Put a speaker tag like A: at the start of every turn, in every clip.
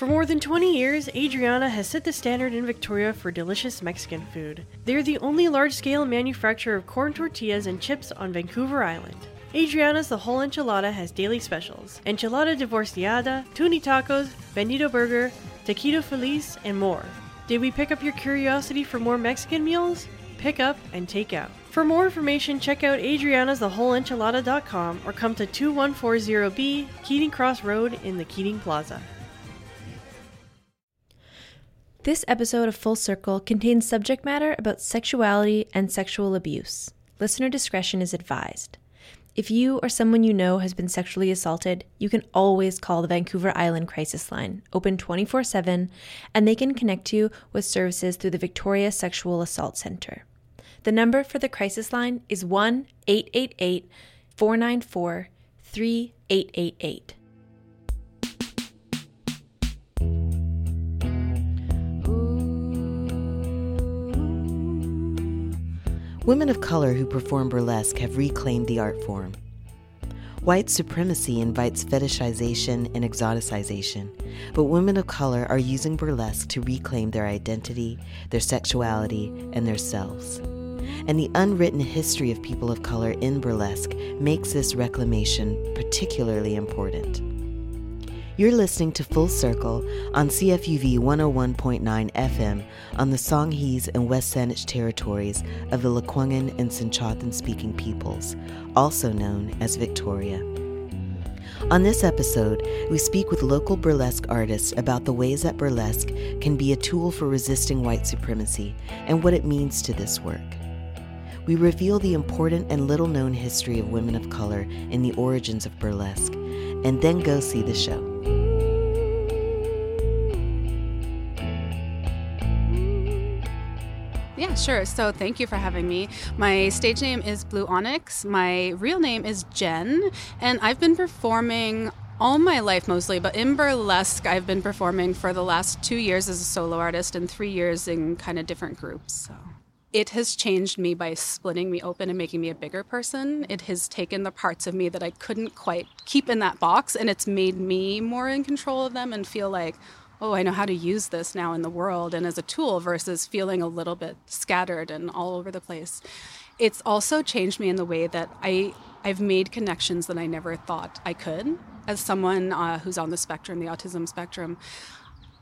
A: For more than 20 years, Adriana has set the standard in Victoria for delicious Mexican food. They're the only large scale manufacturer of corn tortillas and chips on Vancouver Island. Adriana's The Whole Enchilada has daily specials enchilada divorciada, tuni tacos, bandito burger, taquito feliz, and more. Did we pick up your curiosity for more Mexican meals? Pick up and take out. For more information, check out Adriana's TheWholeEnchilada.com or come to 2140B Keating Cross Road in the Keating Plaza.
B: This episode of Full Circle contains subject matter about sexuality and sexual abuse. Listener discretion is advised. If you or someone you know has been sexually assaulted, you can always call the Vancouver Island Crisis Line, open 24 7, and they can connect you with services through the Victoria Sexual Assault Center. The number for the crisis line is 1 888 494 3888.
C: Women of color who perform burlesque have reclaimed the art form. White supremacy invites fetishization and exoticization, but women of color are using burlesque to reclaim their identity, their sexuality, and their selves. And the unwritten history of people of color in burlesque makes this reclamation particularly important. You're listening to Full Circle on CFUV 101.9 FM on the Songhees and West Saanich territories of the Lekwungen and Tsimshian speaking peoples, also known as Victoria. On this episode, we speak with local burlesque artists about the ways that burlesque can be a tool for resisting white supremacy and what it means to this work. We reveal the important and little known history of women of color and the origins of burlesque, and then go see the show.
D: Sure. So thank you for having me. My stage name is Blue Onyx. My real name is Jen, and I've been performing all my life mostly, but in burlesque, I've been performing for the last two years as a solo artist and three years in kind of different groups. So it has changed me by splitting me open and making me a bigger person. It has taken the parts of me that I couldn't quite keep in that box, and it's made me more in control of them and feel like, oh, I know how to use this now in the world and as a tool versus feeling a little bit scattered and all over the place. It's also changed me in the way that I I've made connections that I never thought I could. As someone uh, who's on the spectrum, the autism spectrum,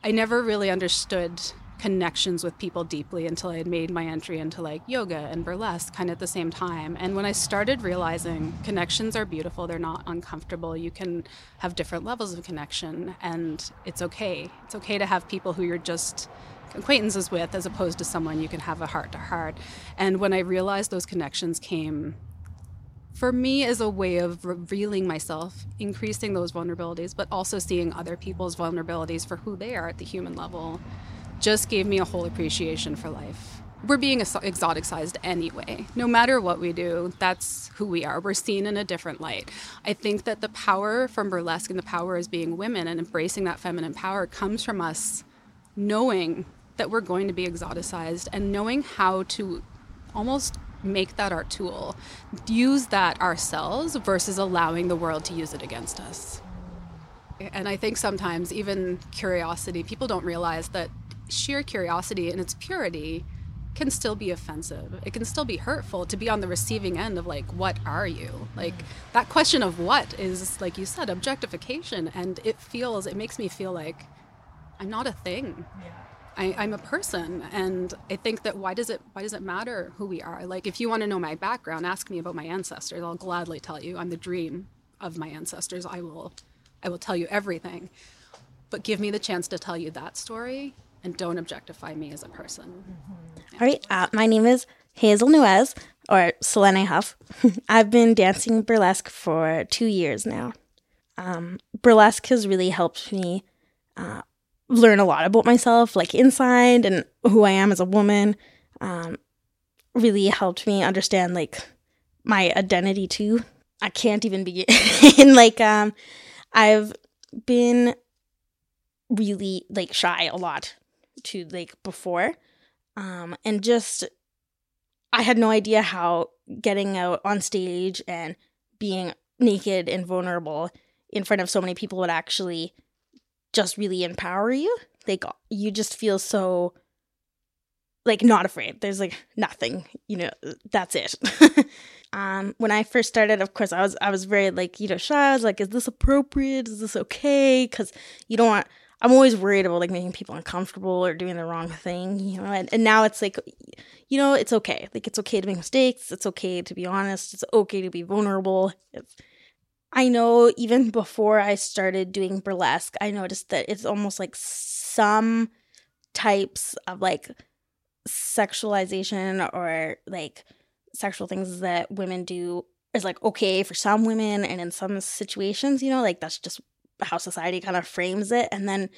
D: I never really understood connections with people deeply until I had made my entry into like yoga and burlesque kind of at the same time. And when I started realizing connections are beautiful, they're not uncomfortable. You can have different levels of connection and it's okay. It's okay to have people who you're just acquaintances with as opposed to someone you can have a heart to heart. And when I realized those connections came for me as a way of revealing myself, increasing those vulnerabilities, but also seeing other people's vulnerabilities for who they are at the human level just gave me a whole appreciation for life. We're being exoticized anyway. No matter what we do, that's who we are. We're seen in a different light. I think that the power from burlesque and the power as being women and embracing that feminine power comes from us knowing that we're going to be exoticized and knowing how to almost make that our tool, use that ourselves versus allowing the world to use it against us. And I think sometimes even curiosity, people don't realize that sheer curiosity and its purity can still be offensive. It can still be hurtful to be on the receiving end of like, what are you? Like that question of what is, like you said, objectification, and it feels, it makes me feel like I'm not a thing. Yeah. I, am a person, and I think that why does it why does it matter who we are? Like, if you want to know my background, ask me about my ancestors. I'll gladly tell you. I'm the dream of my ancestors. I will, I will tell you everything. But give me the chance to tell you that story, and don't objectify me as a person.
E: All right. Uh, my name is Hazel Nuez, or Selene Huff. I've been dancing burlesque for two years now. Um, burlesque has really helped me uh, learn a lot about myself, like inside and who I am as a woman. Um, really helped me understand like my identity too. I can't even begin. like, um, I've been really like shy a lot to like before. Um, and just, I had no idea how getting out on stage and being naked and vulnerable in front of so many people would actually just really empower you. Like you just feel so like not afraid. There's like nothing, you know, that's it. um when I first started, of course, I was I was very like, you know, shy. I was like, is this appropriate? Is this okay? Cuz you don't want I'm always worried about like making people uncomfortable or doing the wrong thing, you know. And, and now it's like, you know, it's okay. Like it's okay to make mistakes. It's okay to be honest. It's okay to be vulnerable. I know even before I started doing burlesque, I noticed that it's almost like some types of like sexualization or like sexual things that women do is like okay for some women and in some situations, you know, like that's just how society kind of frames it and then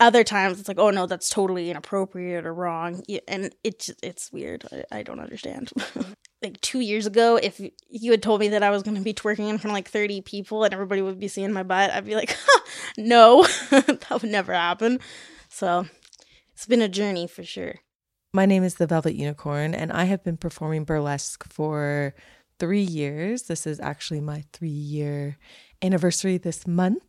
E: other times it's like oh no that's totally inappropriate or wrong and it's it's weird i, I don't understand. Like two years ago if you had told me that i was going to be twerking in front of like 30 people and everybody would be seeing my butt i'd be like no. That would never happen. So it's been a journey for sure.
F: My name is the velvet unicorn and i have been performing burlesque for three years. This is actually my three year anniversary this month.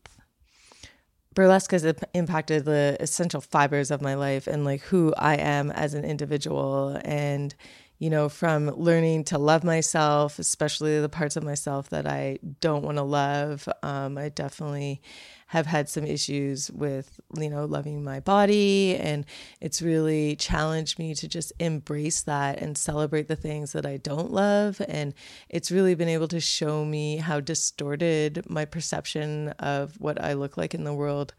F: Burlesque has impacted the essential fibers of my life and like who I am as an individual. And, you know, from learning to love myself, especially the parts of myself that I don't want to love, um, I definitely have had some issues with, you know, loving my body. And it's really challenged me to just embrace that and celebrate the things that I don't love. And it's really been able to show me how distorted my perception of what I look like in the world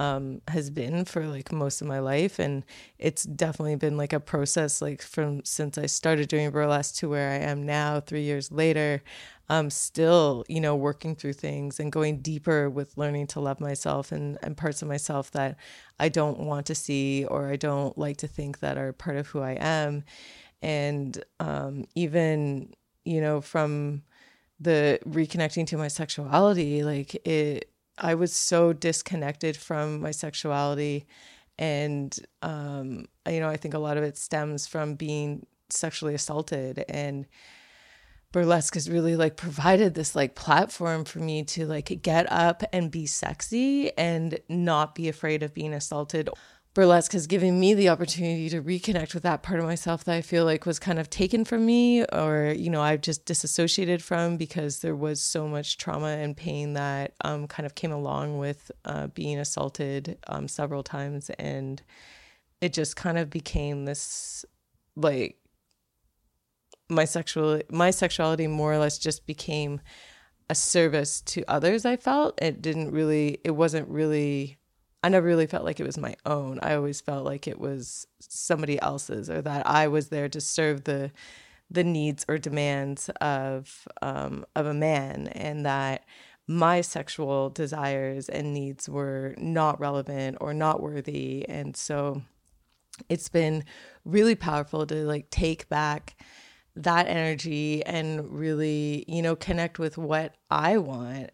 F: um, has been for like most of my life and it's definitely been like a process like from since i started doing burlesque to where i am now three years later I'm still, you know, working through things and going deeper with learning to love myself and, and parts of myself that I don't want to see or I don't like to think that are part of who I am. And um, even, you know, from the reconnecting to my sexuality, like it, I was so disconnected from my sexuality. And, um, you know, I think a lot of it stems from being sexually assaulted and, burlesque has really like provided this like platform for me to like get up and be sexy and not be afraid of being assaulted burlesque has given me the opportunity to reconnect with that part of myself that I feel like was kind of taken from me or you know I've just disassociated from because there was so much trauma and pain that um, kind of came along with uh, being assaulted um, several times. And it just kind of became this like my sexual my sexuality more or less just became a service to others i felt. It didn't really it wasn't really i never really felt like it was my own i always felt like it was somebody else's or that i was there to serve the the needs or demands of um, of a man and that my sexual desires and needs were not relevant or not worthy and so it's been really powerful to like take back that energy and really, you know, connect with what I want.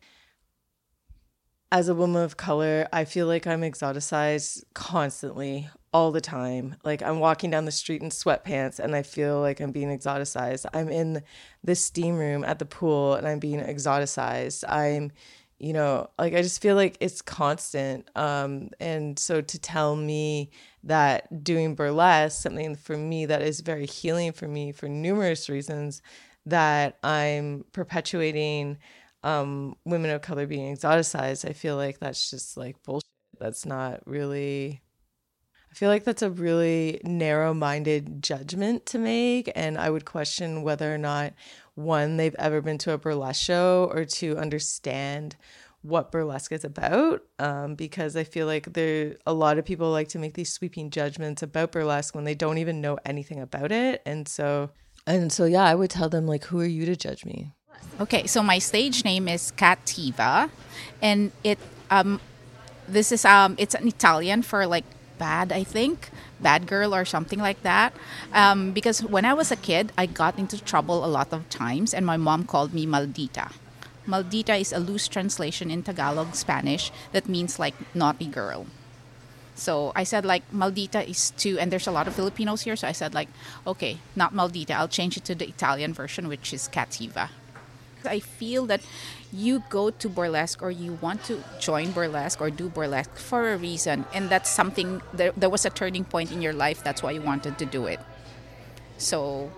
F: As a woman of color, I feel like I'm exoticized constantly, all the time. Like I'm walking down the street in sweatpants and I feel like I'm being exoticized. I'm in the steam room at the pool and I'm being exoticized. I'm you know like i just feel like it's constant um and so to tell me that doing burlesque something for me that is very healing for me for numerous reasons that i'm perpetuating um women of color being exoticized i feel like that's just like bullshit that's not really I feel like that's a really narrow minded judgment to make. And I would question whether or not one, they've ever been to a burlesque show or to understand what burlesque is about um, because I feel like there a lot of people like to make these sweeping judgments about burlesque when they don't even know anything about it and so and so yeah I would tell them like who are you to judge me
G: okay so my stage name is Cattiva and it um this is um it's an Italian for like bad I think bad girl or something like that. Um, because when I was a kid, I got into trouble a lot of times, and my mom called me maldita. Maldita is a loose translation in Tagalog Spanish that means like naughty girl. So I said like maldita is too, and there's a lot of Filipinos here, so I said like, okay, not maldita, I'll change it to the Italian version, which is cattiva. I feel that you go to burlesque or you want to join burlesque or do burlesque for a reason, and that's something. There, there was a turning point in your life. That's why you wanted to do it. So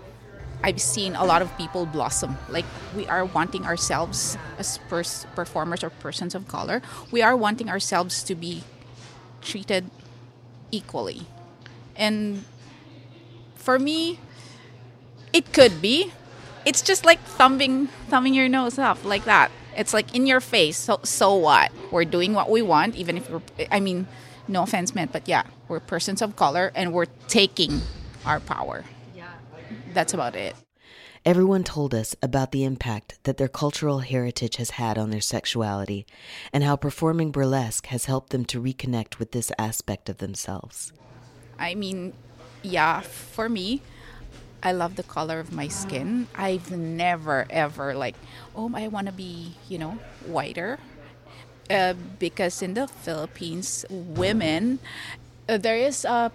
G: I've seen a lot of people blossom. Like we are wanting ourselves as pers- performers or persons of color, we are wanting ourselves to be treated equally. And for me, it could be. It's just like thumbing thumbing your nose up like that. It's like in your face. So so what? We're doing what we want, even if we're. I mean, no offense meant, but yeah, we're persons of color and we're taking our power Yeah, that's about it.
C: Everyone told us about the impact that their cultural heritage has had on their sexuality and how performing burlesque has helped them to reconnect with this aspect of themselves.
G: I mean, yeah, for me, I love the color of my skin. I've never ever like, oh, I want to be, you know, whiter. Uh, because in the Philippines, women, uh, there is a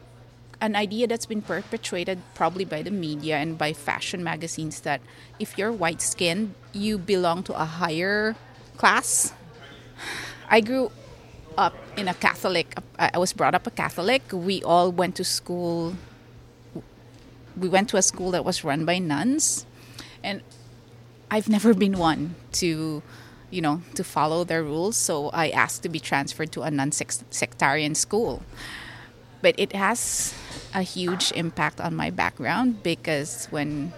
G: an idea that's been perpetuated probably by the media and by fashion magazines that if you're white skinned, you belong to a higher class. I grew up in a Catholic, I was brought up a Catholic. We all went to school, we went to a school that was run by nuns. And I've never been one to you know to follow their rules so i asked to be transferred to a non-sectarian school but it has a huge impact on my background because when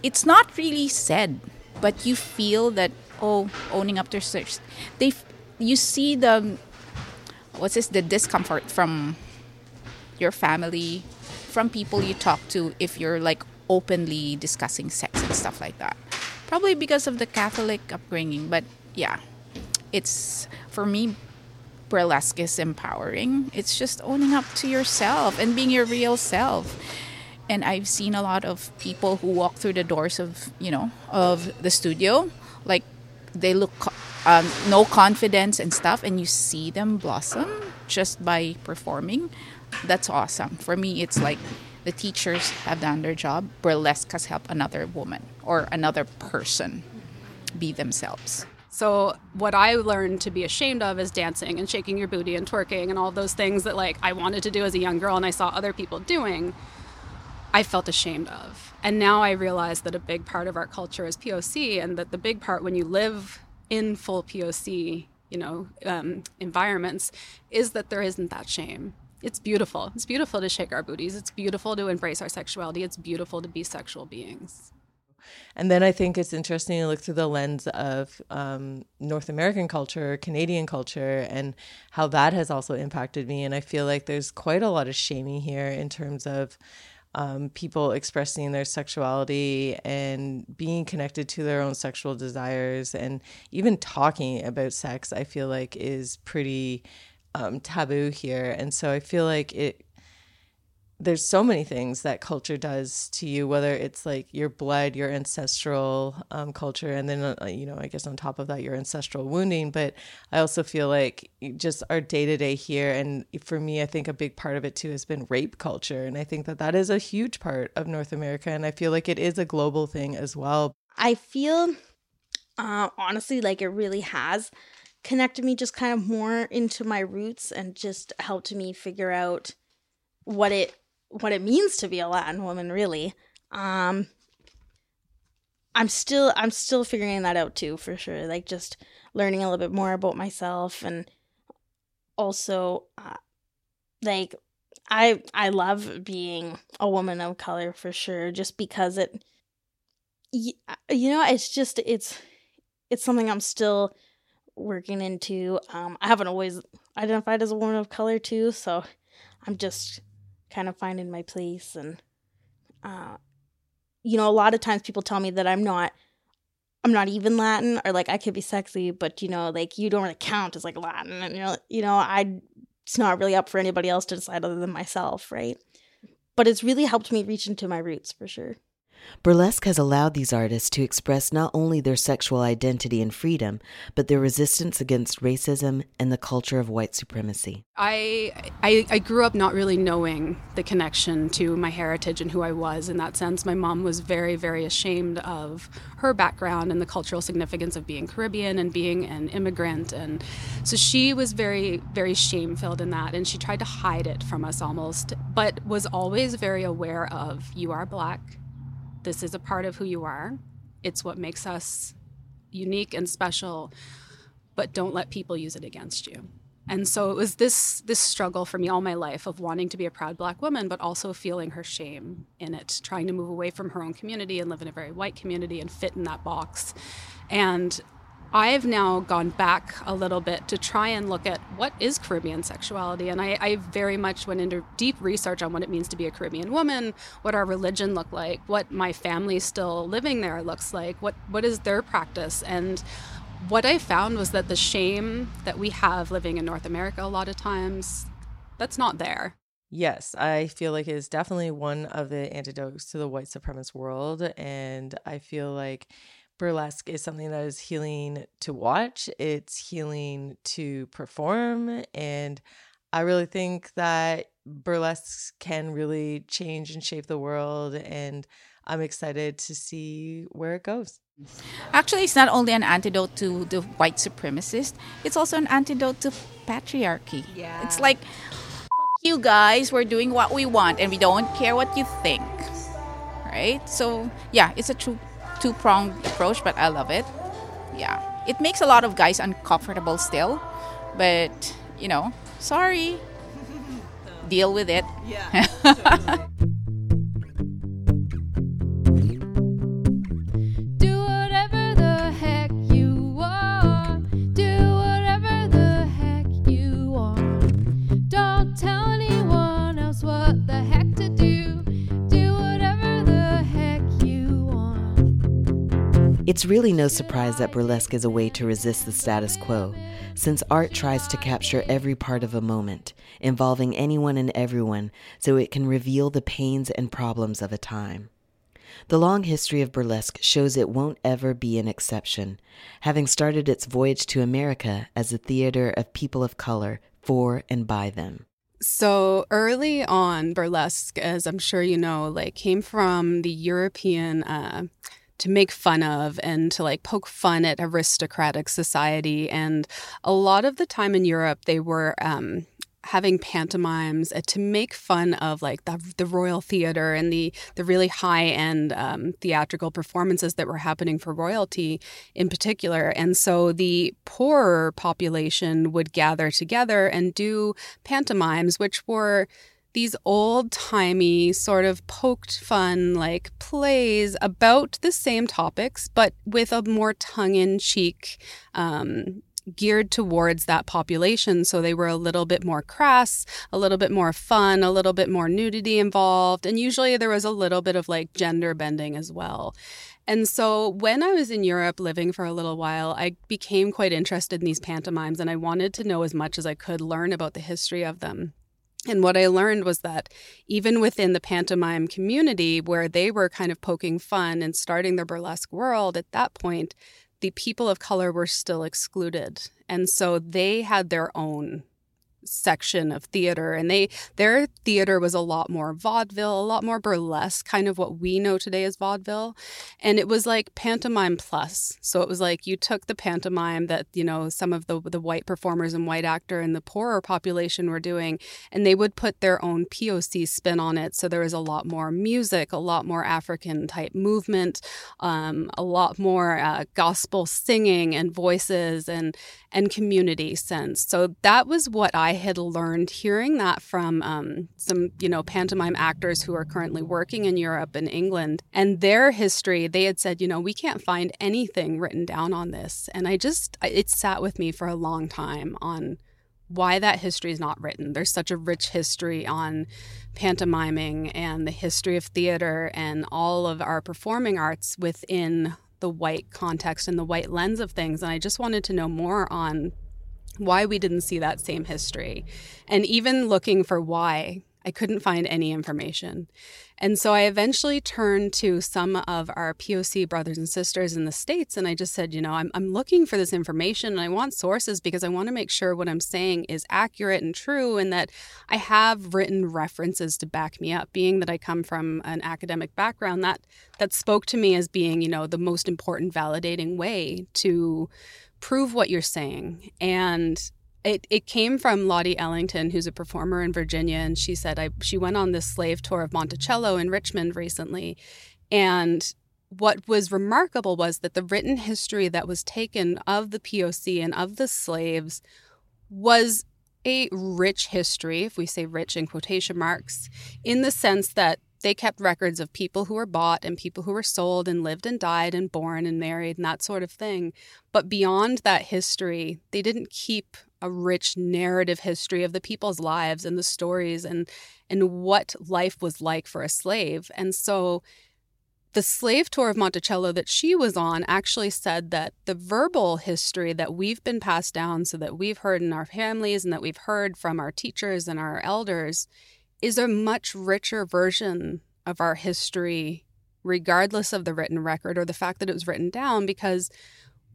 G: it's not really said, but you feel that oh, owning up to search, they you see the what's this the discomfort from your family, from people you talk to if you're like openly discussing sex and stuff like that. Probably because of the Catholic upbringing, but yeah, it's for me burlesque is empowering. It's just owning up to yourself and being your real self. And I've seen a lot of people who walk through the doors of, you know, of the studio, like they look um, no confidence and stuff, and you see them blossom just by performing. That's awesome. For me, it's like the teachers have done their job. Burlesque has helped another woman or another person be themselves.
D: So what I learned to be ashamed of is dancing and shaking your booty and twerking and all those things that like I wanted to do as a young girl and I saw other people doing. I felt ashamed of. And now I realize that a big part of our culture is POC and that the big part when you live in full POC, you know, um, environments is that there isn't that shame. It's beautiful. It's beautiful to shake our booties. It's beautiful to embrace our sexuality. It's beautiful to be sexual beings.
F: And then I think it's interesting to look through the lens of um, North American culture, Canadian culture, and how that has also impacted me. And I feel like there's quite a lot of shaming here in terms of um, people expressing their sexuality and being connected to their own sexual desires and even talking about sex, I feel like is pretty um, taboo here. And so I feel like it there's so many things that culture does to you whether it's like your blood your ancestral um, culture and then uh, you know i guess on top of that your ancestral wounding. But i also feel like just our day-to-day here and for me i think a big part of it too has been rape culture. And i think that that is a huge part of north america and i feel like it is a global thing as well.
E: I feel uh, honestly like it really has connected me just kind of more into my roots and just helped me figure out what it what it means to be a Latin woman, really. Um, I'm still I'm still figuring that out too, for sure. Like just learning a little bit more about myself, and also, uh, like I I love being a woman of color for sure, just because it, you know, it's just it's it's something I'm still working into. Um, I haven't always identified as a woman of color too, so I'm just kind of finding my place and uh you know a lot of times people tell me that i'm not i'm not even latin or like i could be sexy but you know like you don't really count as like latin and you know you know i it's not really up for anybody else to decide other than myself right but it's really helped me reach into my roots for sure
C: Burlesque has allowed these artists to express not only their sexual identity and freedom, but their resistance against racism and the culture of white supremacy.
D: I, I, I grew up not really knowing the connection to my heritage and who I was. In that sense, my mom was very, very ashamed of her background and the cultural significance of being Caribbean and being an immigrant, and so she was very, very shame filled in that, and she tried to hide it from us almost, but was always very aware of you are black this is a part of who you are. It's what makes us unique and special, but don't let people use it against you. And so it was this this struggle for me all my life of wanting to be a proud black woman, but also feeling her shame in it, trying to move away from her own community and live in a very white community and fit in that box. And I've now gone back a little bit to try and look at what is Caribbean sexuality. And I, I, very much went into deep research on what it means to be a Caribbean woman, what our religion looked like, what my family still living there looks like, what, what is their practice. And what I found was that the shame that we have living in North America a lot of times, that's not there.
F: Yes, I feel like it is definitely one of the antidotes to the white supremacist world. And I feel like burlesque is something that is healing to watch, it's healing to perform. And I really think that burlesque can really change and shape the world. And I'm excited to see where it goes.
G: Actually, it's not only an antidote to the white supremacist, it's also an antidote to patriarchy. Yeah. It's like, you guys, we're doing what we want and we don't care what you think. Right? So, yeah, it's a true two pronged approach, but I love it. Yeah. It makes a lot of guys uncomfortable still, but you know, sorry. Deal with it. Yeah.
C: It's really no surprise that burlesque is a way to resist the status quo, since art tries to capture every part of a moment, involving anyone and everyone, so it can reveal the pains and problems of a time. The long history of burlesque shows it won't ever be an exception, having started its voyage to America as a theater of people of color for and by them.
D: So early on, burlesque, as I'm sure you know, like came from the European uh, to make fun of and to like poke fun at aristocratic society. And a lot of the time in Europe, they were um, having pantomimes uh, to make fun of like the, the royal theater and the the really high end um, theatrical performances that were happening for royalty in particular and so the poorer population would gather together and do pantomimes which were these old timey, sort of poked fun like plays about the same topics, but with a more tongue in cheek, um, geared towards that population. So they were a little bit more crass, a little bit more fun, a little bit more nudity involved. And usually there was a little bit of like gender bending as well. And so when I was in Europe living for a little while, I became quite interested in these pantomimes and I wanted to know as much as I could learn about the history of them. And what I learned was that even within the pantomime community, where they were kind of poking fun and starting their burlesque world, at that point, the people of color were still excluded. And so they had their own section of theater and they their theater was a lot more vaudeville a lot more burlesque kind of what we know today as vaudeville. And it was like pantomime plus. So it was like you took the pantomime that you know some of the the white performers and white actor and the poorer population were doing and they would put their own POC spin on it. So there was a lot more music a lot more African type movement um, a lot more uh, gospel singing and voices and and community sense. So that was what I I had learned hearing that from um, some, you know, pantomime actors who are currently working in Europe and England and their history. They had said, you know, we can't find anything written down on this. And I just, it sat with me for a long time on why that history is not written. There's such a rich history on pantomiming and the history of theater and all of our performing arts within the white context and the white lens of things. And I just wanted to know more on why we didn't see that same history. And even looking for why I couldn't find any information. And so I eventually turned to some of our POC brothers and sisters in the States and I just said, you know, I'm, I'm looking for this information and I want sources because I want to make sure what I'm saying is accurate and true and that I have written references to back me up. Being that I come from an academic background, that that spoke to me as being, you know, the most important validating way to prove what you're saying. And it, it came from Lottie Ellington, who's a performer in Virginia, and she said I she went on this slave tour of Monticello in Richmond recently, and what was remarkable was that the written history that was taken of the POC and of the slaves was a rich history, if we say rich in quotation marks, in the sense that they kept records of people who were bought and people who were sold and lived and died and born and married and that sort of thing. But beyond that history, they didn't keep a rich narrative history of the people's lives and the stories and and what life was like for a slave. And so the slave tour of Monticello that she was on actually said that the verbal history that we've been passed down so that we've heard in our families and that we've heard from our teachers and our elders is a much richer version of our history regardless of the written record or the fact that it was written down because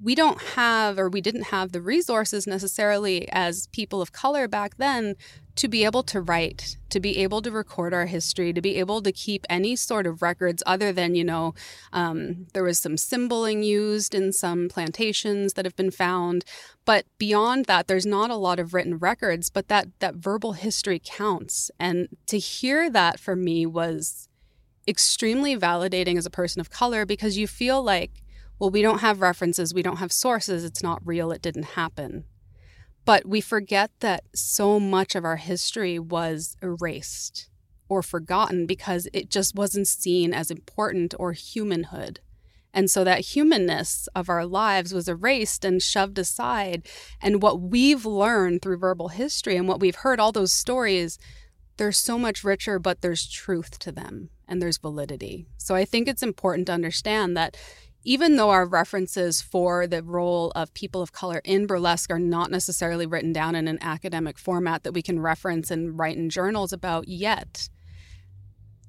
D: we don't have or we didn't have the resources necessarily as people of color back then to be able to write to be able to record our history to be able to keep any sort of records other than you know um, there was some symboling used in some plantations that have been found. But beyond that there's not a lot of written records but that that verbal history counts. And to hear that for me was extremely validating as a person of color because you feel like well, we don't have references, we don't have sources, it's not real, it didn't happen. But we forget that so much of our history was erased or forgotten because it just wasn't seen as important or humanhood. And so that humanness of our lives was erased and shoved aside. And what we've learned through verbal history and what we've heard, all those stories, they're so much richer, but there's truth to them and there's validity. So I think it's important to understand that even though our references for the role of people of color in burlesque are not necessarily written down in an academic format that we can reference and write in journals about yet,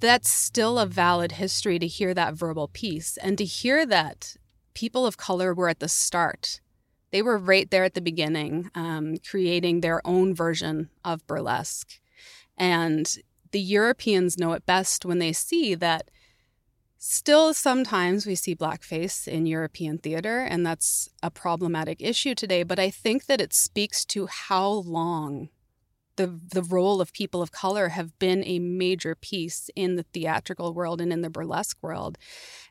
D: that's still a valid history to hear that verbal piece and to hear that people of color were at the start. They were right there at the beginning, um, creating their own version of burlesque. And the Europeans know it best when they see that Still, sometimes we see blackface in European theater, and that's a problematic issue today. But I think that it speaks to how long the, the role of people of color have been a major piece in the theatrical world and in the burlesque world.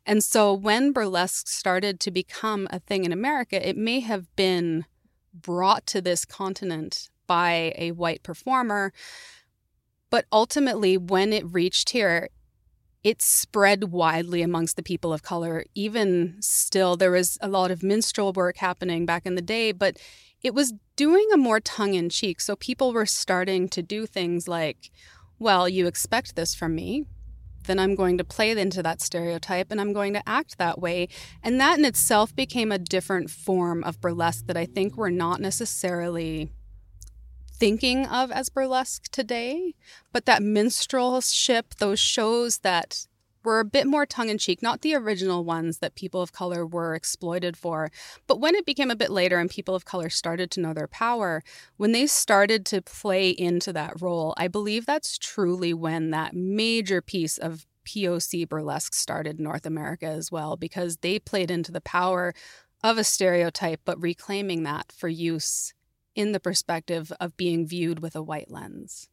D: And so when burlesque started to become a thing in America, it may have been brought to this continent by a white performer. But ultimately, when it reached here, it spread widely amongst the people of color. Even still, there was a lot of minstrel work happening back in the day, but it was doing a more tongue in cheek. So people were starting to do things like, well, you expect this from me. Then I'm going to play into that stereotype and I'm going to act that way. And that in itself became a different form of burlesque that I think we're not necessarily thinking of as burlesque today, but that minstrelship, those shows that were a bit more tongue in cheek, not the original ones that people of color were exploited for. But when it became a bit later and people of color started to know their power, when they started to play into that role, I believe that's truly when that major piece of POC burlesque started in North America as well, because they played into the power of a stereotype, but reclaiming that for use in the perspective of being viewed with a white lens.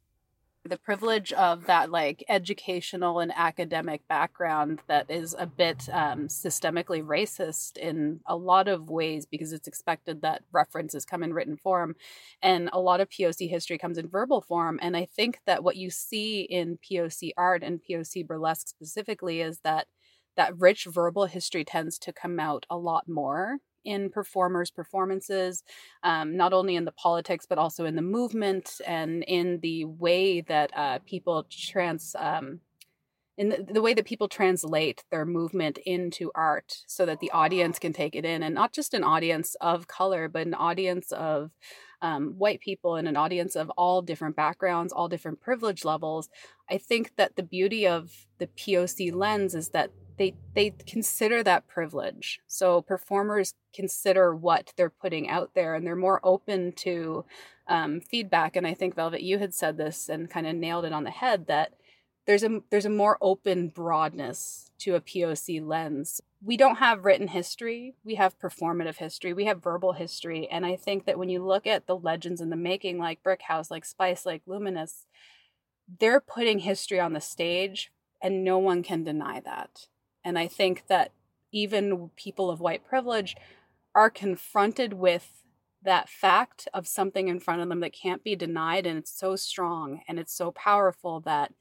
D: The privilege of that, like, educational and academic background that is a bit um, systemically racist in a lot of ways because it's expected that references come in written form. And a lot of POC history comes in verbal form. And I think that what you see in POC art and POC burlesque specifically is that that rich verbal history tends to come out a lot more in performers' performances, um, not only in the politics, but also in the movement and in the way that uh, people trans. Um, in the, the, way that people translate their movement into art so that the audience can take it in and not just an audience of color but an audience of um, white people and an audience of all different backgrounds, all different privilege levels, I think that the beauty of the POC lens is that they they consider that privilege. So performers consider what they're putting out there, and they're more open to um, feedback. And I think Velvet, you had said this and kind of nailed it on the head that there's a there's a more open broadness to a POC lens. We don't have written history, we have performative history, we have verbal history, and I think that when you look at the legends in the making like Brick House, like Spice, like Luminous, they're putting history on the stage and no one can deny that. And I think that even people of white privilege are confronted with that fact of something in front of them that can't be denied and it's so strong and it's so powerful that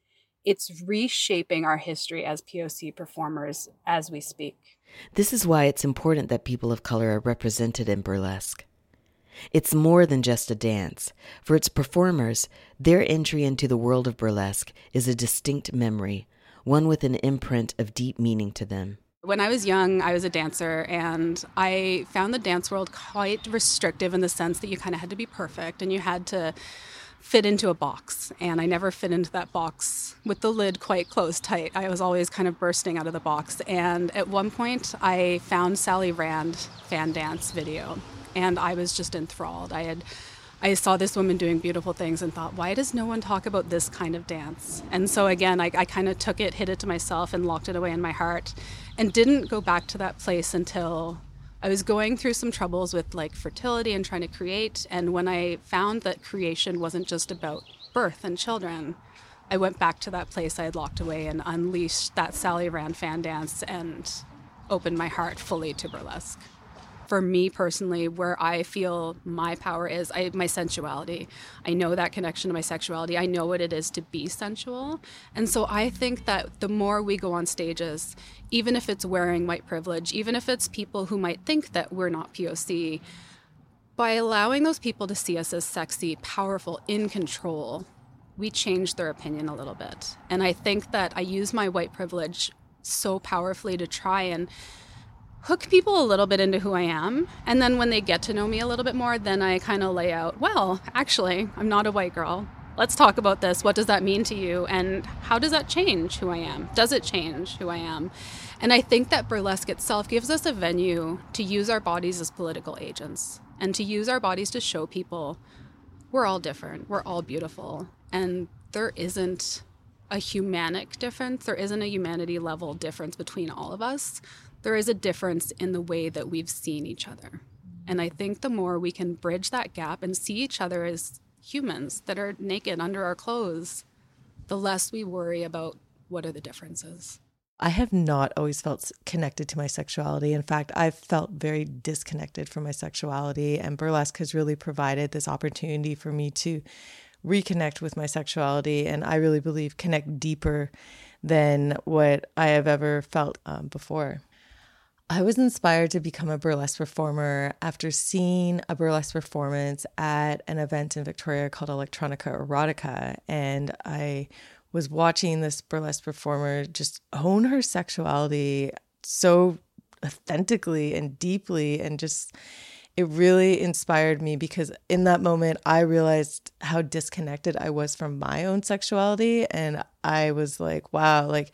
D: it's reshaping our history as POC performers as we speak.
C: This is why it's important that people of color are represented in burlesque. It's more than just a dance. For its performers, their entry into the world of burlesque is a distinct memory, one with an imprint of deep meaning to them.
D: When I was young, I was a dancer, and I found the dance world quite restrictive in the sense that you kind of had to be perfect and you had to fit into a box. And I never fit into that box with the lid quite closed tight. I was always kind of bursting out of the box. And at one point, I found Sally Rand fan dance video, and I was just enthralled. I had I saw this woman doing beautiful things and thought, why does no one talk about this kind of dance? And so again, I, I kind of took it, hid it to myself, and locked it away in my heart, and didn't go back to that place until I was going through some troubles with like fertility and trying to create. And when I found that creation wasn't just about birth and children, I went back to that place I had locked away and unleashed that Sally Rand fan dance and opened my heart fully to burlesque for me personally, where I feel my power is I, my sensuality. I know that connection to my sexuality. I know what it is to be sensual. And so I think that the more we go on stages, even if it's wearing white privilege, even if it's people who might think that we're not POC, by allowing those people to see us as sexy, powerful, in control, we change their opinion a little bit. And I think that I use my white privilege so powerfully to try and hook people a little bit into who I am. And then when they get to know me a little bit more, then I kind of lay out, well, actually, I'm not a white girl. Let's talk about this. What does that mean to you? And how does that change who I am? Does it change who I am? And I think that burlesque itself gives us a venue to use our bodies as political agents and to use our bodies to show people we're all different, we're all beautiful, and there isn't a humanic difference, there isn't a humanity level difference between all of us there is a difference in the way that we've seen each other. And I think the more we can bridge that gap and see each other as humans that are naked under our clothes, the less we worry about what are the differences.
F: I have not always felt connected to my sexuality. In fact, I've felt very disconnected from my sexuality, and burlesque has really provided this opportunity for me to reconnect with my sexuality. And I really believe connect deeper than what I have ever felt um, before. I was inspired to become a burlesque performer after seeing a burlesque performance at an event in Victoria called Electronica Erotica. And I was watching this burlesque performer just own her sexuality so authentically and deeply and just it really inspired me because in that moment I realized how disconnected I was from my own sexuality and I was like wow like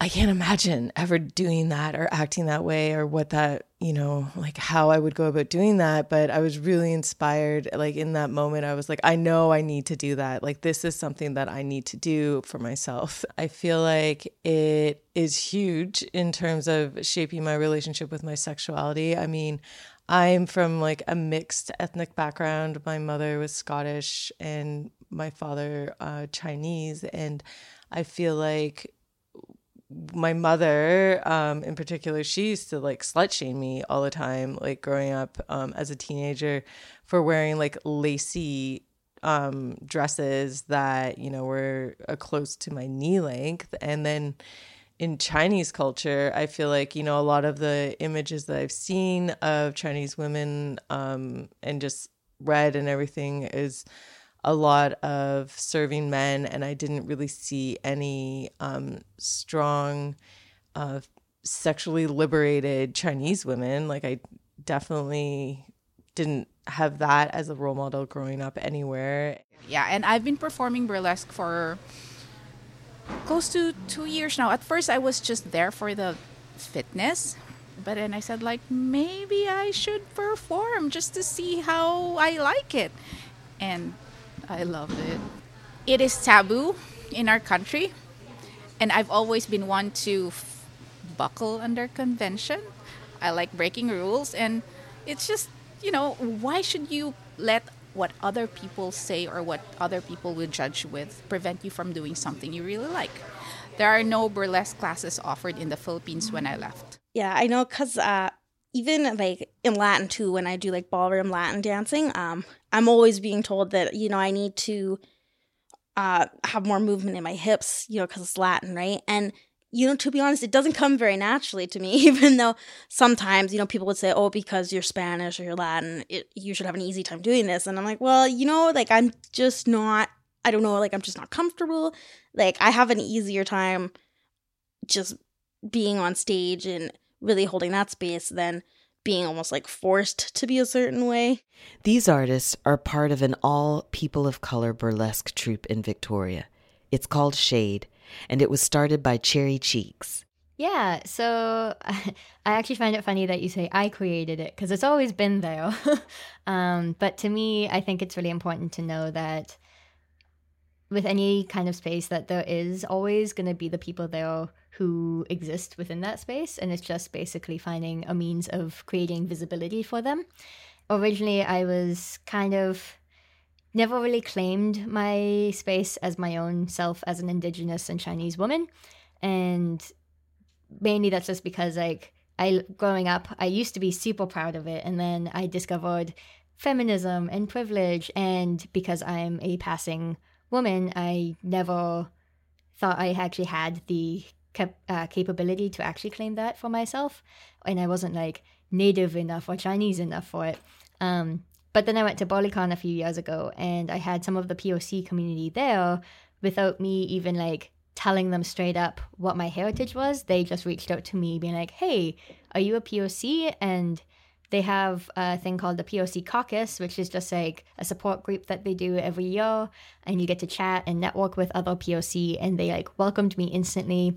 F: I can't imagine ever doing that or acting that way or what that, you know, like how I would go about doing that. But I was really inspired. Like in that moment, I was like, I know I need to do that. Like, this is something that I need to do for myself. I feel like it is huge in terms of shaping my relationship with my sexuality. I mean, I'm from like a mixed ethnic background. My mother was Scottish and my father uh, Chinese. And I feel like my mother um, in particular she used to like slut shame me all the time like growing up um, as a teenager for wearing like lacy um, dresses that you know were uh, close to my knee length. And then in chinese culture i feel like you know a lot of the images that i've seen of chinese women um, and just read and everything is a lot of serving men, and I didn't really see any um, strong, uh, sexually liberated Chinese women. Like, I definitely didn't have that as a role model growing up anywhere.
G: Yeah, and I've been performing burlesque for close to two years now. At first, I was just there for the fitness, but then I said, like, maybe I should perform just to see how I like it. And I love it. It is taboo in our country, and I've always been one to f- buckle under convention. I like breaking rules, and it's just, you know, why should you let what other people say or what other people will judge with prevent you from doing something you really like? There are no burlesque classes offered in the Philippines when I left.
E: Yeah, I know because uh, even like in Latin too, when I do like ballroom Latin dancing, um, I'm always being told that you know I need to uh have more movement in my hips, you know, because it's Latin, right? And you know, to be honest, it doesn't come very naturally to me. Even though sometimes you know people would say, "Oh, because you're Spanish or you're Latin, it, you should have an easy time doing this," and I'm like, well, you know, like I'm just not. I don't know, like I'm just not comfortable. Like I have an easier time just being on stage and really holding that space than being almost like forced to be a certain way.
C: These artists are part of an all people of color burlesque troupe in Victoria. It's called Shade, and it was started by Cherry Cheeks.
H: Yeah, so I actually find it funny that you say I created it because it's always been there. um, but to me, I think it's really important to know that with any kind of space that there is always going to be the people there who exist within that space and it's just basically finding a means of creating visibility for them. Originally i was kind of never really claimed my space as my own self as an indigenous and chinese woman and mainly that's just because like i growing up i used to be super proud of it and then i discovered feminism and privilege and because i'm a passing woman, I never thought I actually had the cap- uh, capability to actually claim that for myself, and I wasn't like native enough or Chinese enough for it. Um, but then I went to BodyCon a few years ago, and I had some of the POC community there without me even like telling them straight up what my heritage was. They just reached out to me, being like, "Hey, are you a POC?" and they have a thing called the POC Caucus, which is just like a support group that they do every year, and you get to chat and network with other POC, and they like welcomed me instantly,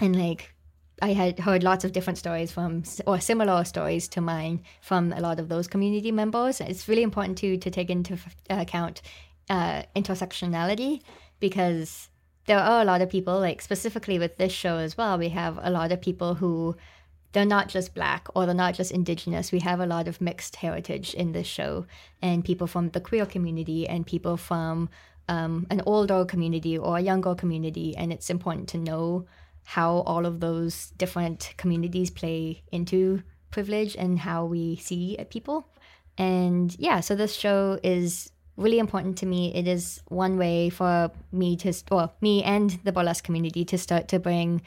H: and like I had heard lots of different stories from or similar stories to mine from a lot of those community members. It's really important to to take into account uh, intersectionality because there are a lot of people like specifically with this show as well. We have a lot of people who they're not just black or they're not just indigenous. We have a lot of mixed heritage in this show, and people from the queer community and people from um, an older community or a younger community. And it's important to know how all of those different communities play into privilege and how we see people. And yeah, so this show is really important to me. It is one way for me to, well, me and the burlesque community to start to bring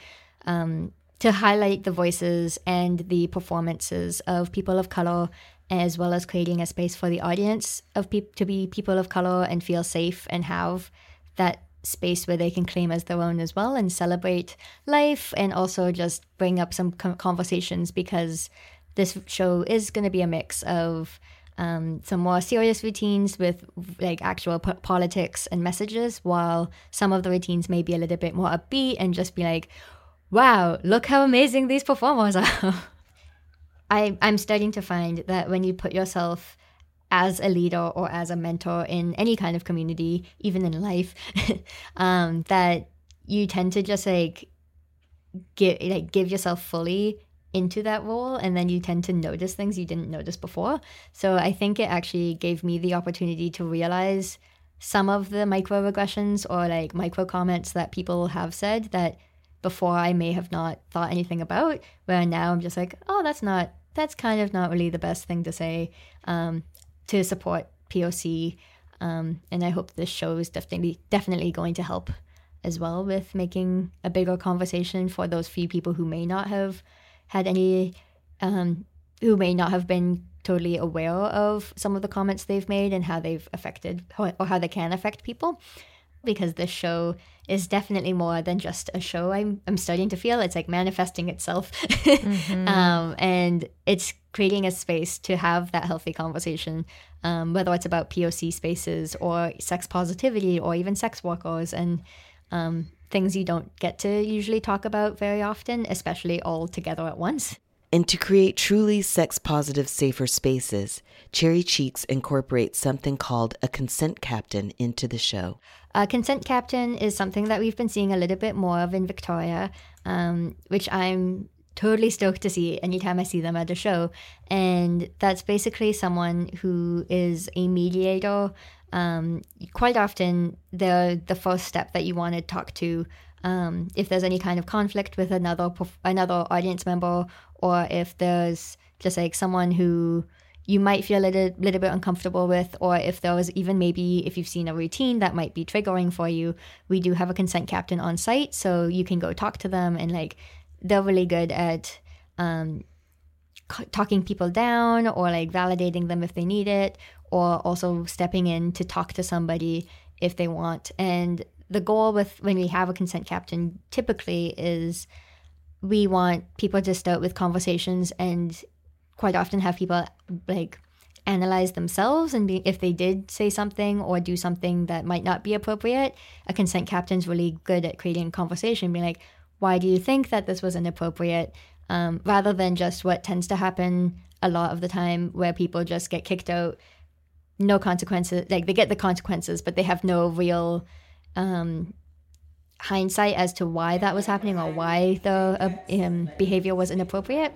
H: um, to highlight the voices and the performances of people of color as well as creating a space for the audience of pe- to be people of color and feel safe and have that space where they can claim as their own as well and celebrate life and also just bring up some conversations because this show is going to be a mix of um, some more serious routines with like actual po- politics and messages, while some of the routines may be a little bit more upbeat and just be like, wow, look how amazing these performers are. I, I'm starting to find that when you put yourself as a leader or as a mentor in any kind of community, even in life, um, that you tend to just like give like give yourself fully into that role and then you tend to notice things you didn't notice before. So I think it actually gave me the opportunity to realize some of the microaggressions or like micro comments that people have said that before I may have not thought anything about. Where now I'm just like, oh, that's not, that's kind of not really the best thing to say um, to support POC. Um, and I hope this show is definitely definitely going to help as well with making a bigger conversation for those few people who may not have had any, um, who may not have been totally aware of some of the comments they've made and how they've affected or how they can affect people. Because this show is definitely more than just a show. I'm I'm starting to feel it's like manifesting itself, mm-hmm. um, and it's creating a space to have that healthy conversation, um, whether it's about POC spaces or sex positivity or even sex workers and um, things you don't get to usually talk about very often, especially all together at once.
C: And to create truly sex positive, safer spaces, Cherry Cheeks incorporates something called a consent captain into the show.
H: A consent captain is something that we've been seeing a little bit more of in Victoria, um, which I'm totally stoked to see anytime I see them at a show. And that's basically someone who is a mediator. Um, quite often, they're the first step that you want to talk to um, if there's any kind of conflict with another another audience member, or if there's just like someone who you might feel a little, little bit uncomfortable with, or if there was even maybe if you've seen a routine that might be triggering for you, we do have a consent captain on site, so you can go talk to them and like they're really good at um, talking people down or like validating them if they need it, or also stepping in to talk to somebody if they want. And the goal with when we have a consent captain typically is we want people to start with conversations and quite often have people like analyze themselves and be, if they did say something or do something that might not be appropriate a consent captain's really good at creating a conversation being like why do you think that this was inappropriate um, rather than just what tends to happen a lot of the time where people just get kicked out no consequences like they get the consequences but they have no real um, hindsight as to why that was happening or why the uh, um, behavior was inappropriate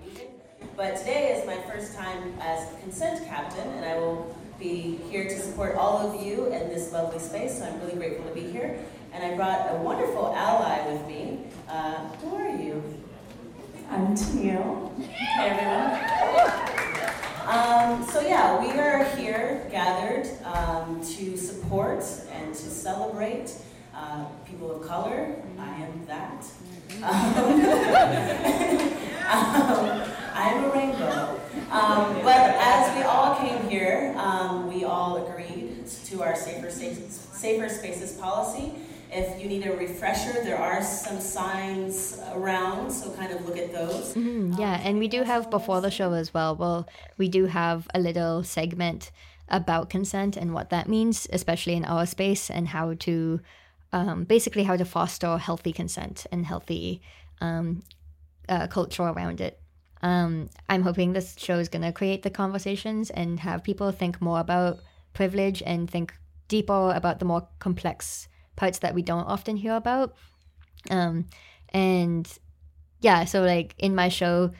I: but today is my first time as consent captain, and I will be here to support all of you in this lovely space. So I'm really grateful to be here. And I brought a wonderful ally with me. Uh, who are you?
J: I'm Tennille.
I: Hey, everyone. Um, so yeah, we are here gathered um, to support and to celebrate uh, people of color. I am that. Um, I'm a rainbow. Um, but as we all came here, um, we all agreed to our safer, safer spaces policy. If you need a refresher, there are some signs around, so kind of look at those.
H: Mm-hmm, yeah, and we do have before the show as well. Well, we do have a little segment about consent and what that means, especially in our space, and how to um, basically how to foster healthy consent and healthy um, uh, culture around it. Um, I'm hoping this show is going to create the conversations and have people think more about privilege and think deeper about the more complex parts that we don't often hear about. Um, and yeah, so like in my show,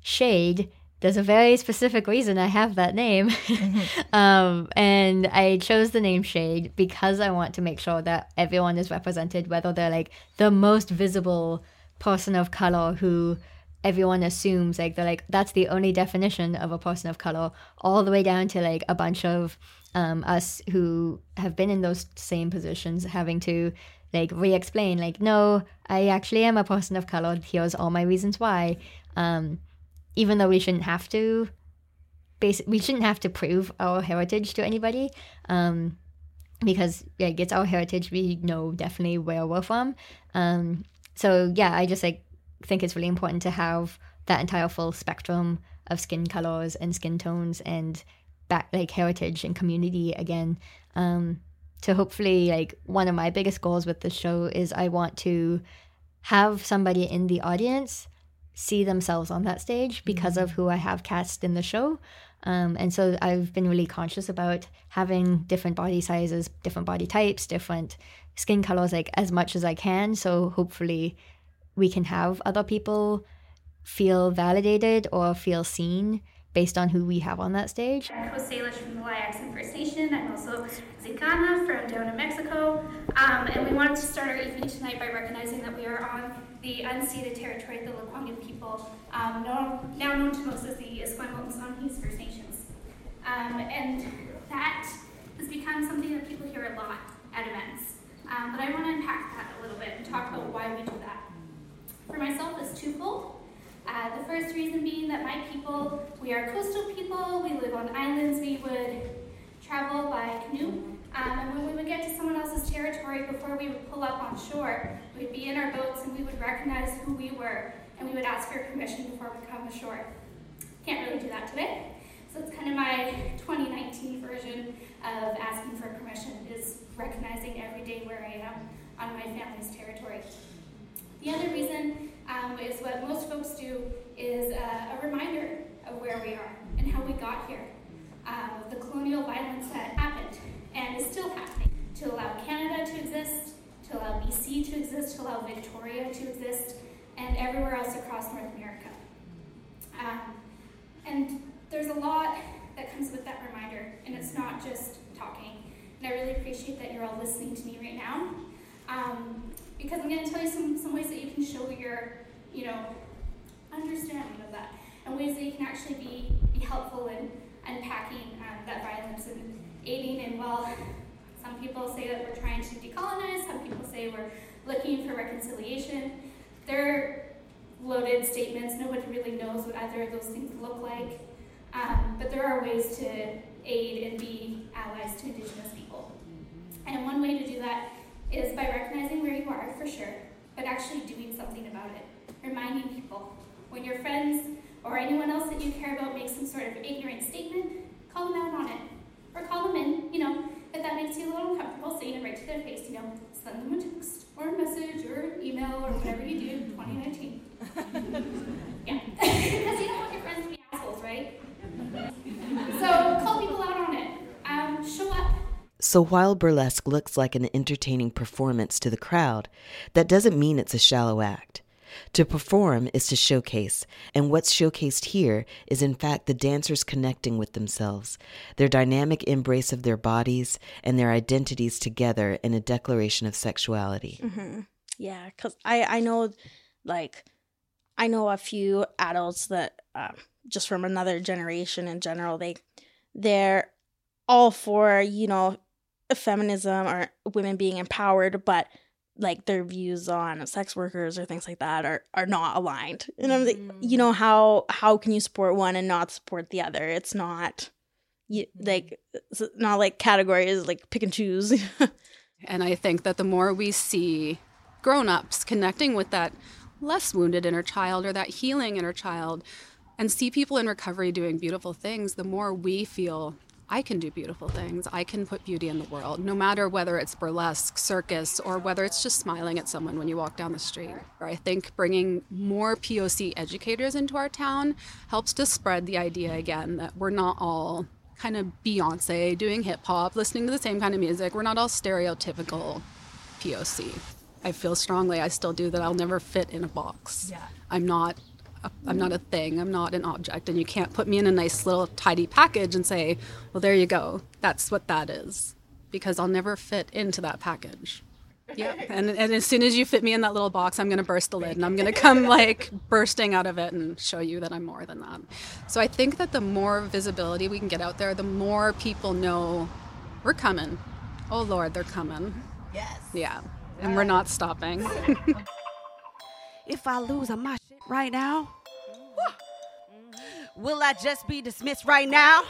H: Shade, there's a very specific reason I have that name. Mm-hmm. um, and I chose the name Shade because I want to make sure that everyone is represented, whether they're like the most visible person of color who everyone assumes like they're like that's the only definition of a person of color all the way down to like a bunch of um, us who have been in those same positions having to like re-explain like no i actually am a person of color here's all my reasons why um, even though we shouldn't have to basic we shouldn't have to prove our heritage to anybody um, because like it's our heritage we know definitely where we're from. Um, so yeah i just like think it's really important to have that entire full spectrum of skin colors and skin tones and back like heritage and community again. Um, to hopefully like one of my biggest goals with the show is i want to have somebody in the audience see themselves on that stage because mm-hmm. of who i have cast in the show um, and so i've been really conscious about having different body sizes different body types different skin colors like as much as i can so hopefully we can have other people feel validated or feel seen based on who we have on that stage.
K: I'm Jose Salish from the Lyackson First Nation. I'm also Xicana from down in Mexico. Um, and we wanted to start our evening tonight by recognizing that we are on the unceded territory of the Lekwungen people, um, now, now known to most as the Esquimalt First Nations. Um, and that has become something that people hear a lot at events. Um, but I want to unpack that a little bit and talk about why we do that for myself is twofold. Uh, the first reason being that my people, we are coastal people, we live on islands, we would travel by canoe Um, and when we would get to someone else's territory before we would pull up on shore, we'd be in our boats and we would recognize who we were and we would ask for permission before we come ashore. Can't really do that today. So it's kind of my 2019 version of asking for permission is recognizing every day where I am on my family's territory. The other reason um, is what most folks do is uh, a reminder of where we are and how we got here, um, the colonial violence that happened and is still happening to allow Canada to exist, to allow BC to exist, to allow Victoria to exist, and everywhere else across North America. Um, and there's a lot that comes with that reminder, and it's not just talking. And I really appreciate that you're all listening to me right now, um, because I'm going to tell you some, some ways that you can show your, you know, understanding of that, and ways that you can actually be, be helpful in unpacking um, that violence and aiding in, well, some people say that we're trying to decolonize, some people say we're looking for reconciliation. They're loaded statements. Nobody really knows what either of those things look like. Um, but there are ways to aid and be allies to Indigenous people. And one way to do that is by recognizing where you are, for sure, but actually doing something about it. Reminding people. When your friends or anyone else that you care about makes some sort of ignorant statement, call them out on it. Or call them in, you know, if that makes you a little uncomfortable, saying it right to their face, you know, send them a text or a message or email or whatever you do in 2019. yeah. Because you don't want your friends to be assholes, right? so call people out on it. Um, show up.
C: So while burlesque looks like an entertaining performance to the crowd, that doesn't mean it's a shallow act. To perform is to showcase, and what's showcased here is in fact the dancers connecting with themselves, their dynamic embrace of their bodies and their identities together in a declaration of sexuality.
E: Mm-hmm. Yeah, because I, I know, like, I know a few adults that um, just from another generation in general, they they're all for you know feminism or women being empowered, but like their views on sex workers or things like that are are not aligned. And I'm like, you know how how can you support one and not support the other? It's not you, mm-hmm. like it's not like categories like pick and choose.
D: and I think that the more we see grown-ups connecting with that less wounded inner child or that healing inner child and see people in recovery doing beautiful things, the more we feel I can do beautiful things. I can put beauty in the world, no matter whether it's burlesque, circus, or whether it's just smiling at someone when you walk down the street. I think bringing more POC educators into our town helps to spread the idea again that we're not all kind of Beyonce doing hip hop, listening to the same kind of music. We're not all stereotypical POC. I feel strongly, I still do, that I'll never fit in a box.
E: Yeah.
D: I'm not I'm not a thing. I'm not an object. And you can't put me in a nice little tidy package and say, well, there you go. That's what that is. Because I'll never fit into that package. Yeah. And, and as soon as you fit me in that little box, I'm going to burst the lid and I'm going to come like bursting out of it and show you that I'm more than that. So I think that the more visibility we can get out there, the more people know we're coming. Oh, Lord, they're coming.
L: Yes.
D: Yeah. And we're not stopping.
L: if I lose, I might right now. Will I just be dismissed right now?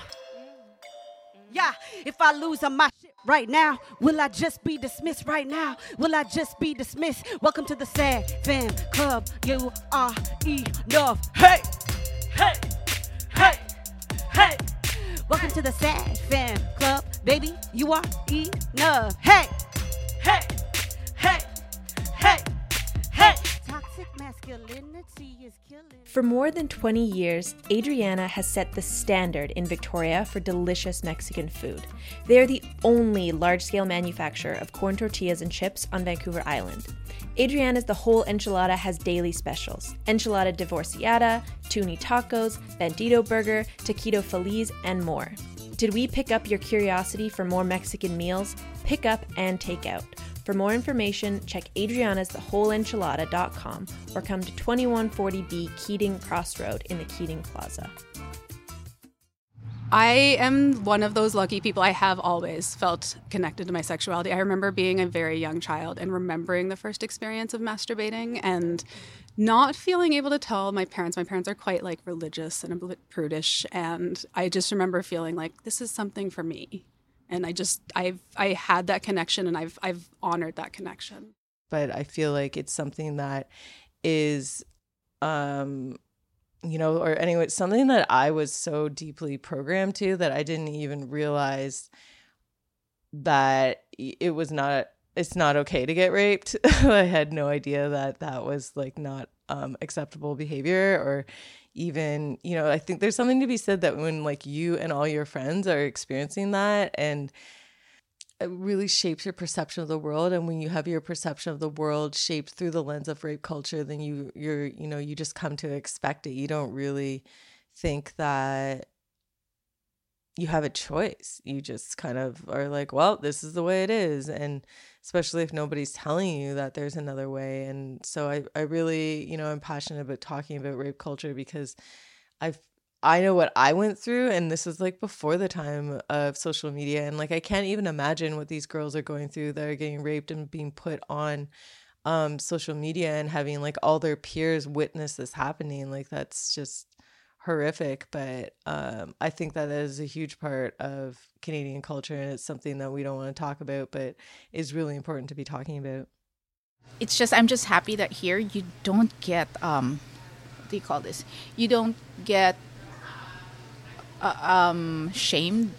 L: Yeah, if I lose on my shit right now, will I just be dismissed right now? Will I just be dismissed? Welcome to the Sad Fam Club. You are enough. Hey, hey, hey, hey. Welcome to the Sad Fam Club, baby. You are enough. Hey, hey, hey,
B: For more than 20 years, Adriana has set the standard in Victoria for delicious Mexican food. They are the only large scale manufacturer of corn tortillas and chips on Vancouver Island. Adriana's The Whole Enchilada has daily specials enchilada divorciada, tuni tacos, bandito burger, taquito feliz, and more. Did we pick up your curiosity for more Mexican meals? Pick up and take out. For more information, check Adriana's thewholeenchilada.com or come to 2140B Keating Crossroad in the Keating Plaza.
D: I am one of those lucky people. I have always felt connected to my sexuality. I remember being a very young child and remembering the first experience of masturbating and not feeling able to tell my parents. My parents are quite like religious and a bit prudish. And I just remember feeling like this is something for me. And I just I've I had that connection and I've I've honored that connection.
F: But I feel like it's something that is um you know or anyway something that I was so deeply programmed to that I didn't even realize that it was not it's not okay to get raped. I had no idea that that was like not um, acceptable behavior or even, you know, I think there's something to be said that when like you and all your friends are experiencing that and it really shapes your perception of the world and when you have your perception of the world shaped through the lens of rape culture then you you're you know you just come to expect it you don't really think that you have a choice. You just kind of are like, well, this is the way it is. And especially if nobody's telling you that there's another way. And so I, I really, you know, I'm passionate about talking about rape culture because I've I know what I went through and this was like before the time of social media and like I can't even imagine what these girls are going through that are getting raped and being put on um social media and having like all their peers witness this happening like that's just horrific, but um, I think that is a huge part of Canadian culture, and it's something that we don't want to talk about, but is really important to be talking about.
G: It's just I'm just happy that here you don't get um, what do you call this? You don't get uh, um, shamed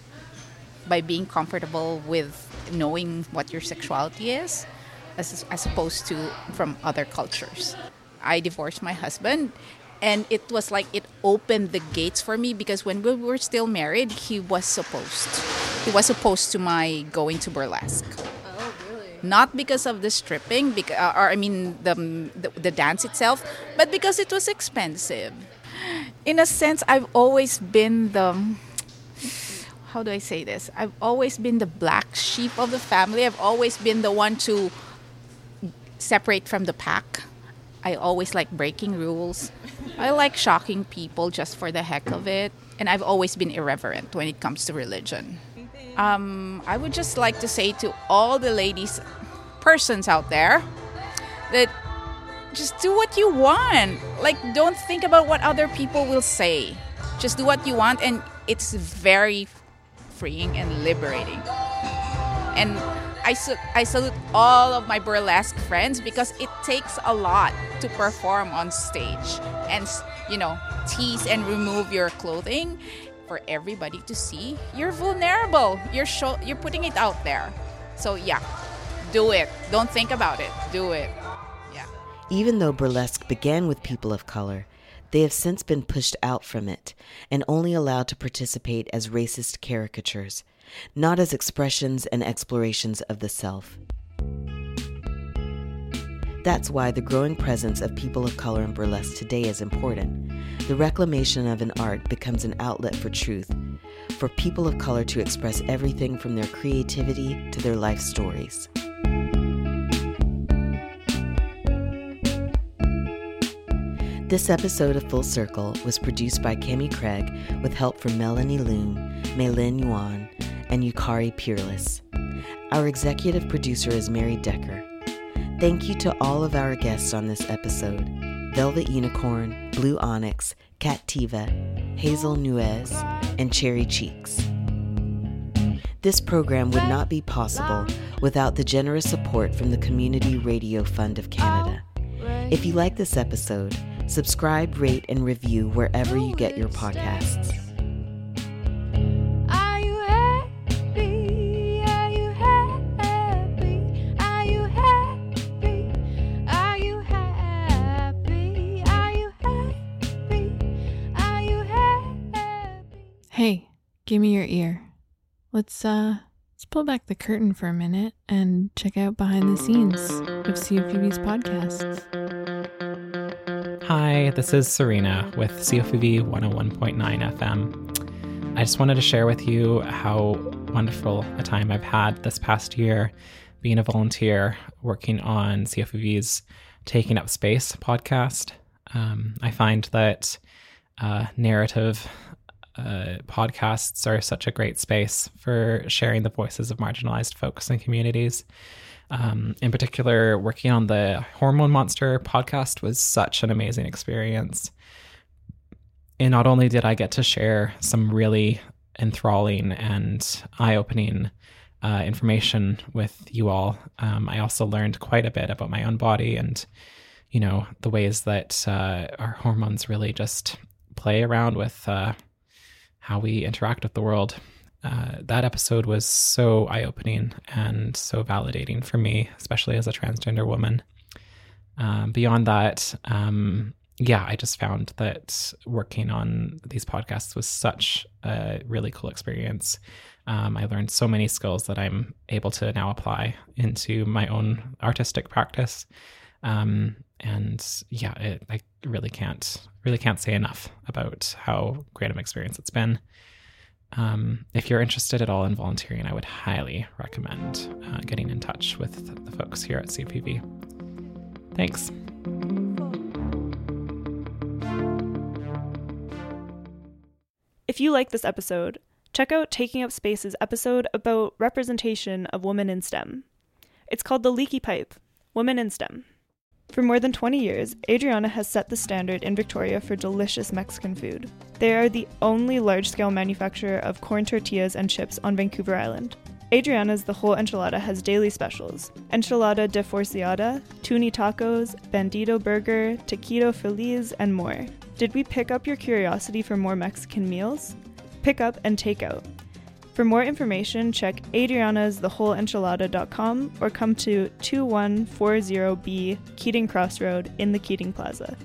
G: by being comfortable with knowing what your sexuality is, as as opposed to from other cultures. I divorced my husband and it was like it opened the gates for me because when we were still married he was supposed he was opposed to my going to burlesque.
H: Oh really?
G: Not because of the stripping because, uh, or i mean the, the, the dance itself but because it was expensive. In a sense i've always been the how do i say this? I've always been the black sheep of the family. I've always been the one to separate from the pack I always like breaking rules. I like shocking people just for the heck of it. And I've always been irreverent when it comes to religion. Um, I would just like to say to all the ladies, persons out there, that just do what you want. Like, don't think about what other people will say. Just do what you want, and it's very freeing and liberating. And I, su- I salute all of my burlesque friends because it takes a lot to perform on stage and, you know, tease and remove your clothing for everybody to see. You're vulnerable. You're show- you're putting it out there. So yeah, do it. Don't think about it. Do it. Yeah.
C: Even though burlesque began with people of color, they have since been pushed out from it and only allowed to participate as racist caricatures not as expressions and explorations of the self. That's why the growing presence of people of color in burlesque today is important. The reclamation of an art becomes an outlet for truth, for people of color to express everything from their creativity to their life stories. This episode of Full Circle was produced by Kemi Craig with help from Melanie Loon, Maylin Yuan, and Yukari Peerless. Our executive producer is Mary Decker. Thank you to all of our guests on this episode Velvet Unicorn, Blue Onyx, Cattiva, Hazel Nuez, and Cherry Cheeks. This program would not be possible without the generous support from the Community Radio Fund of Canada. If you like this episode, subscribe, rate, and review wherever you get your podcasts.
M: Give me your ear. Let's uh let's pull back the curtain for a minute and check out behind the scenes of CFUV's podcasts.
N: Hi, this is Serena with CFUV 101.9 FM. I just wanted to share with you how wonderful a time I've had this past year being a volunteer working on CFUV's Taking Up Space podcast. Um, I find that uh, narrative uh, podcasts are such a great space for sharing the voices of marginalized folks and communities. Um, in particular, working on the Hormone Monster podcast was such an amazing experience. And not only did I get to share some really enthralling and eye opening uh, information with you all. Um, I also learned quite a bit about my own body and, you know, the ways that uh, our hormones really just play around with uh, how we interact with the world. Uh, that episode was so eye opening and so validating for me, especially as a transgender woman. Um, beyond that, um, yeah, I just found that working on these podcasts was such a really cool experience. Um, I learned so many skills that I'm able to now apply into my own artistic practice. Um, and yeah, it, I really can't really can't say enough about how great of an experience it's been. Um, if you're interested at all in volunteering, I would highly recommend uh, getting in touch with the folks here at CFUV. Thanks.
O: If you like this episode, check out Taking Up Space's episode about representation of women in STEM. It's called The Leaky Pipe Women in STEM. For more than 20 years, Adriana has set the standard in Victoria for delicious Mexican food. They are the only large scale manufacturer of corn tortillas and chips on Vancouver Island. Adriana's The Whole Enchilada has daily specials enchilada divorciada, tuni tacos, bandito burger, taquito feliz, and more. Did we pick up your curiosity for more Mexican meals? Pick up and take out. For more information, check Adriana's TheWholeEnchilada.com or come to 2140B Keating Crossroad in the Keating Plaza.